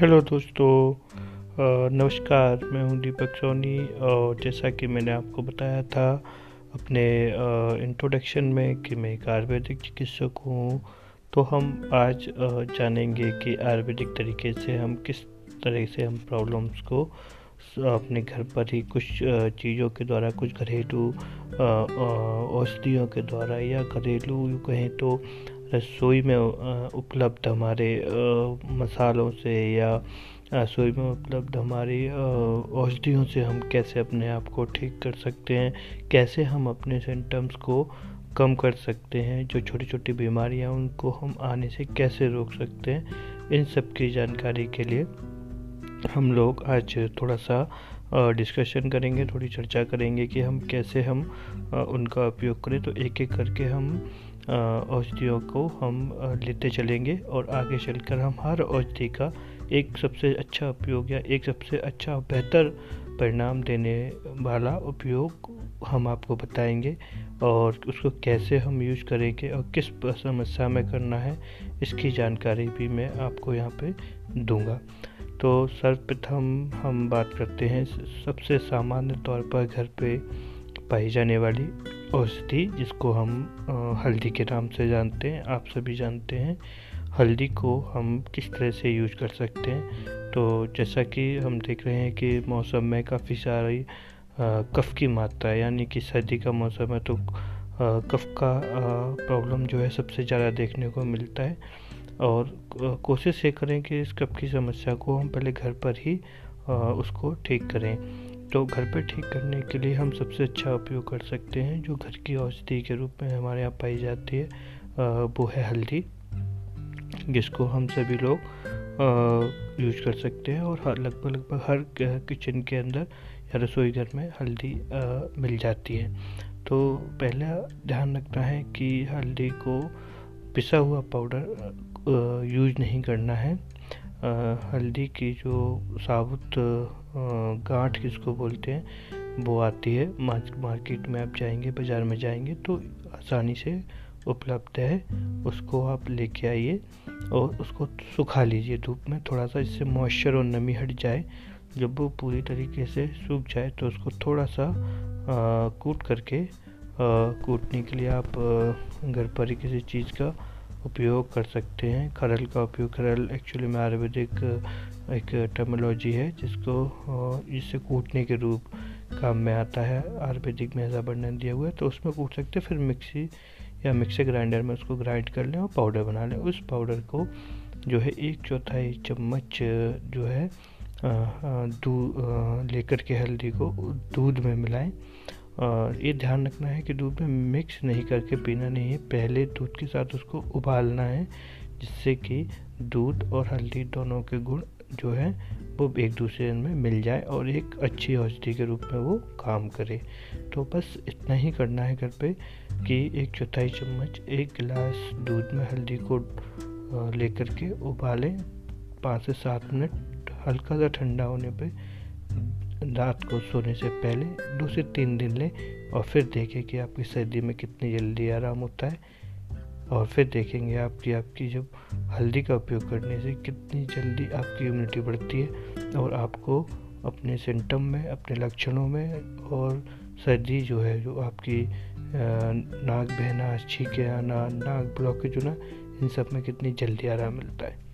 Hello दोस्तों नमस्कार, मैं हूँ दीपक सोनी और जैसा कि मैंने आपको बताया था अपने इंट्रोडक्शन में कि मैं एक आयुर्वेदिक चिकित्सक हूँ तो हम आज जानेंगे कि आयुर्वेदिक तरीके से हम किस तरह से हम प्रॉब्लम्स को अपने घर पर ही कुछ चीज़ों के द्वारा, कुछ घरेलू औषधियों के द्वारा या घरेलू कहें तो रसोई में उपलब्ध हमारे मसालों से या रसोई में उपलब्ध हमारी औषधियों से हम कैसे अपने आप को ठीक कर सकते हैं? कैसे हम अपने सिम्टम्स को कम कर सकते हैं? जो छोटी छोटी बीमारियाँ उनको हम आने से कैसे रोक सकते हैं? इन सब की जानकारी के लिए हम लोग आज थोड़ा सा डिस्कशन करेंगे, थोड़ी चर्चा करेंगे कि हम कैसे हम उनका उपयोग करें। तो एक एक करके हम औषधियों को हम लेते चलेंगे और आगे चलकर हम हर औषधि का एक सबसे अच्छा उपयोग या एक सबसे अच्छा बेहतर परिणाम देने वाला उपयोग हम आपको बताएँगे और उसको कैसे हम यूज़ करेंगे और किस समस्या में करना है, इसकी जानकारी भी मैं आपको यहाँ पे दूँगा। तो सर्वप्रथम हम बात करते हैं, सबसे सामान्य तौर पर घर पे पाई जाने वाली औषधि, जिसको हम हल्दी के नाम से जानते हैं, आप सभी जानते हैं। हल्दी को हम किस तरह से यूज़ कर सकते हैं? तो जैसा कि हम देख रहे हैं कि मौसम में काफ़ी सारी कफ़ की मात्रा, यानी कि सर्दी का मौसम है तो कफ़ का प्रॉब्लम जो है सबसे ज़्यादा देखने को मिलता है। और कोशिश ये करें कि इस कफ़ की समस्या को हम पहले घर पर ही उसको ठीक करें। तो घर पर ठीक करने के लिए हम सबसे अच्छा उपयोग कर सकते हैं, जो घर की औषधि के रूप में हमारे यहाँ पाई जाती है वो है हल्दी, जिसको हम सभी लोग यूज़ कर सकते हैं और लगभग लगभग हर किचन के अंदर या रसोई घर में हल्दी मिल जाती है। तो पहला ध्यान रखना है कि हल्दी को पिसा हुआ पाउडर यूज़ नहीं करना है। हल्दी की जो साबुत गांठ किसको बोलते हैं, वो आती है। मार्केट में आप जाएँगे, बाज़ार में जाएँगे तो आसानी से उपलब्ध है। उसको आप लेके आइए और उसको सुखा लीजिए धूप में। थोड़ा सा इससे मॉइस्चर और नमी हट जाए। जब वो पूरी तरीके से सूख जाए तो उसको थोड़ा सा कूट करके कूटने के लिए आप घर पर ही किसी चीज़ का उपयोग कर सकते हैं। खरल का उपयोग, खरल एक्चुअली में आयुर्वेदिक, एक टर्मोलॉजी है, जिसको जिससे कूटने के रूप काम में आता है। आयुर्वेदिक में ऐसा वर्णन दिया हुआ है तो उसमें कूट सकते हैं, फिर मिक्सी या मिक्सर ग्राइंडर में उसको ग्राइंड कर लें और पाउडर बना लें। उस पाउडर को जो है, एक चौथाई चम्मच जो है दूध लेकर के हल्दी को दूध में मिलाएँ। और ये ध्यान रखना है कि दूध में मिक्स नहीं करके पीना नहीं है। पहले दूध के साथ उसको उबालना है, जिससे कि दूध और हल्दी दोनों के गुण जो है, वो एक दूसरे में मिल जाए और एक अच्छी औषधि के रूप में वो काम करे। तो बस इतना ही करना है घर पे कि एक चौथाई चम्मच, एक गिलास दूध में हल्दी को लेकर के उबालें। पाँच से सात मिनट हल्का सा ठंडा होने पे रात को सोने से पहले दो से तीन दिन लें और फिर देखें कि आपकी सर्दी में कितनी जल्दी आराम होता है। और फिर देखेंगे आपकी आपकी जब हल्दी का उपयोग करने से कितनी जल्दी आपकी इम्यूनिटी बढ़ती है और आपको अपने सिम्टम में, अपने लक्षणों में और सर्दी जो है, जो आपकी नाक बहना, छीके आना, नाक ब्लॉकेज होना, इन सब में कितनी जल्दी आराम मिलता है।